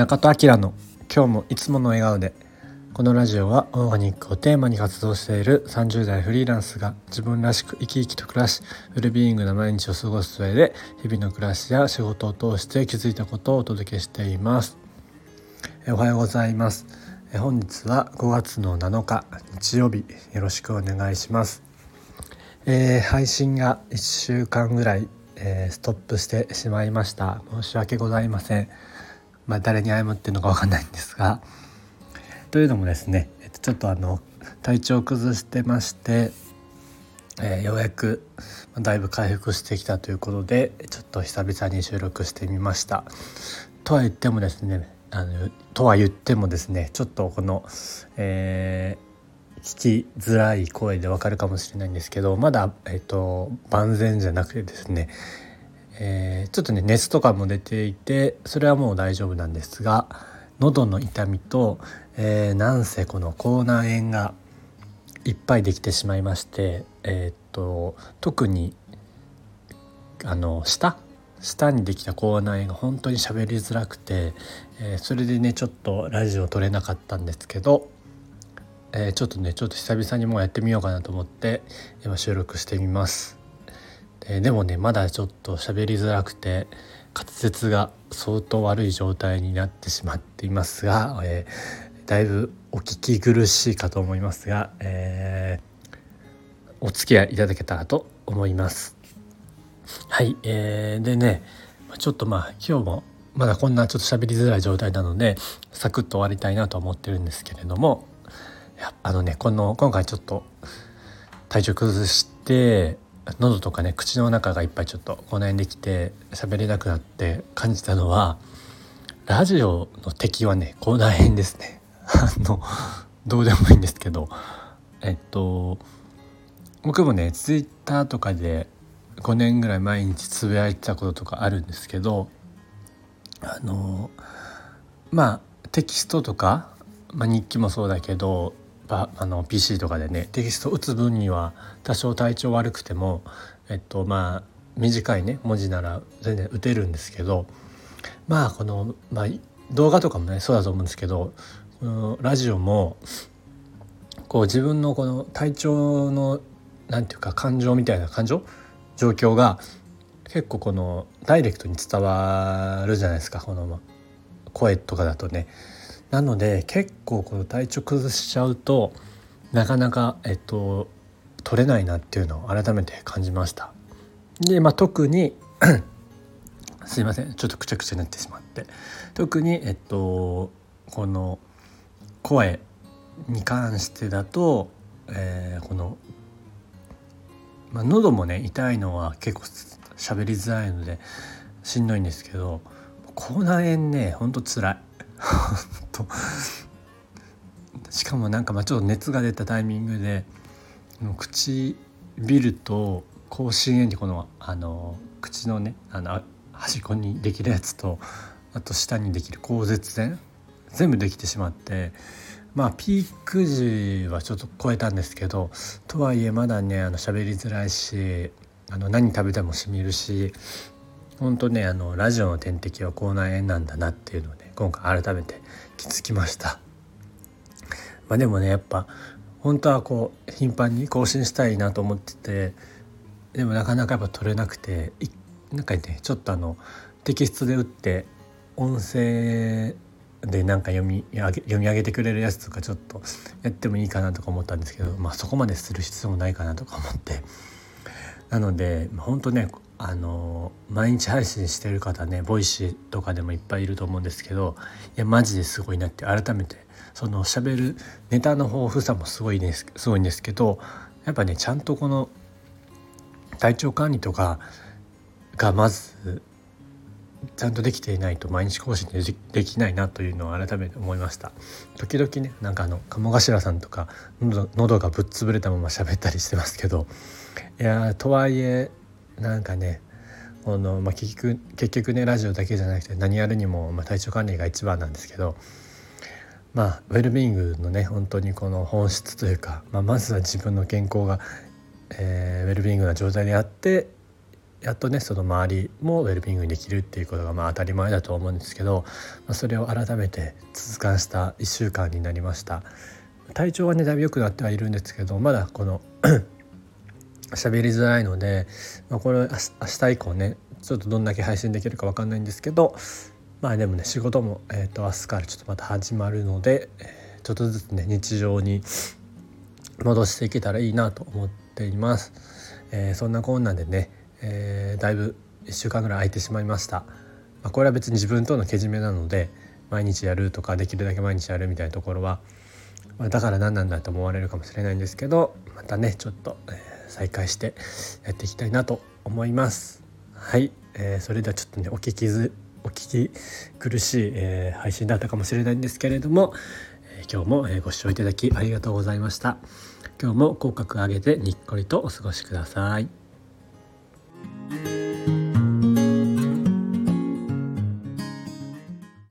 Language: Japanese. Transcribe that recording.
中戸明の今日もいつもの笑顔でこのラジオはオーガニックをテーマに活動している30代フリーランスが自分らしく生き生きと暮らしウルビーイングな毎日を過ごす上で日々の暮らしや仕事を通して気づいたことをお届けしています。おはようございます。本日は5月の7日日曜日よろしくお願いします、えー、配信が1週間ぐらい、えー、ストップしてしまいました。申し訳ございません。まあ、誰に謝ってるのか分かんないんですがというのもですねちょっとあの体調を崩してまして、えー、ようやくだいぶ回復してきたということでちょっと久々に収録してみました。とは言ってもですねあのとは言ってもですねちょっとこの、えー、聞きづらい声でわかるかもしれないんですけどまだ、えーと万全じゃなくてですねえー、ちょっとね熱とかも出ていてそれはもう大丈夫なんですが喉の痛みと、えー、なんせこの口内炎がいっぱいできてしまいまして、えー、っと特にあの舌？舌にできた口内炎が本当に喋りづらくて、えー、それでねちょっとラジオ撮れなかったんですけど、えー、ちょっとねちょっと久々にもうやってみようかなと思って今収録してみます。え、でもねまだちょっと喋りづらくて滑舌が相当悪い状態になってしまっていますが、えー、だいぶお聞き苦しいかと思いますが、えー、お付き合いいただけたらと思います。はい、えー、でねちょっとまあ今日もまだこんなちょっと喋りづらい状態なのでサクッと終わりたいなと思ってるんですけれどもあのねこの今回ちょっと体調崩して喉とかね口の中がいっぱいちょっとこの辺できて喋れなくなって感じたのはラジオの敵はね口内炎ですね。あのどうでもいいんですけどえっと僕もねツイッターとかで5年ぐらい毎日つぶやいてたこととかあるんですけどあのまあテキストとか、まあ、日記もそうだけどあの PC とかでねテキスト打つ分には多少体調悪くてもえっとまあ短いね文字なら全然打てるんですけどまあこの、まあ、動画とかもねそうだと思うんですけどこのラジオもこう自分のこの体調のなんていうか感情みたいな感情？状況が結構このダイレクトに伝わるじゃないですかこの声とかだとね。なので結構この体調崩しちゃうとなかなかえっと取れないなっていうのを改めて感じました。で、まあ、特に すいませんちょっとくちゃくちゃになってしまって特にえっとこの声に関してだと、えー、この、まあ、喉もね痛いのは結構喋りづらいのでしんどいんですけど口内炎ねほんとつらい。としかもなんかまあちょっと熱が出たタイミングで唇と口唇炎にこのあの口のねあの端っこにできるやつとあと下にできる口舌炎全部できてしまってまあピーク時はちょっと超えたんですけどとはいえまだねあの喋りづらいしあの何食べてもしみるし本当ねあのラジオの天敵は口内炎なんだなっていうのをね今回改めて気づきました。まあ、でもねやっぱ本当はこう頻繁に更新したいなと思っててでもなかなかやっぱ撮れなくてなんかねちょっとあのテキストで打って音声でなんか読み上げ読み上げてくれるやつとかちょっとやってもいいかなとか思ったんですけど、まあ、そこまでする必要もないかなとか思ってなので本当ねあの毎日配信してる方ね Voicy とかでもいっぱいいると思うんですけどいやマジですごいなって改めてその喋るネタの豊富さもすごいですすごいんですけどやっぱねちゃんとこの体調管理とかがまずちゃんとできていないと毎日更新でできないなというのを改めて思いました。時々ねなんかあの鴨頭さんとか喉喉がぶっ潰れたまま喋ったりしてますけどいやとはいえなんかねこの、まあ、結局結局ねラジオだけじゃなくて何やるにも、まあ、体調管理が一番なんですけどまあウェルビーイングのね本当にこの本質というか、まあ、まずは自分の健康が、えー、ウェルビーイングな状態であってやっとねその周りもウェルビーイングにできるっていうことがまあ当たり前だと思うんですけど、まあ、それを改めて痛感した1週間になりました。体調はねだいぶ良くなってはいるんですけどまだこの喋りづらいので、まあ、これ明日以降ねちょっとどんだけ配信できるか分かんないんですけどまあでもね仕事も、えー、と明日からちょっとまた始まるので、え、ちょっとずつね日常に戻していけたらいいなと思っています。えー、そんなこんなでねえー、だいぶ1週間ぐらい空いてしまいました、まあ、これは別に自分とのけじめなので毎日やるとかできるだけ毎日やるみたいなところは、まあ、だから何なんだと思われるかもしれないんですけどまたねちょっと、えー、再開してやっていきたいなと思います。はい、えー、それではちょっとねお聞きずお聞き苦しい、えー、配信だったかもしれないんですけれども、えー、今日も、えご視聴いただきありがとうございました。今日も口角上げてにっこりとお過ごしください。thank you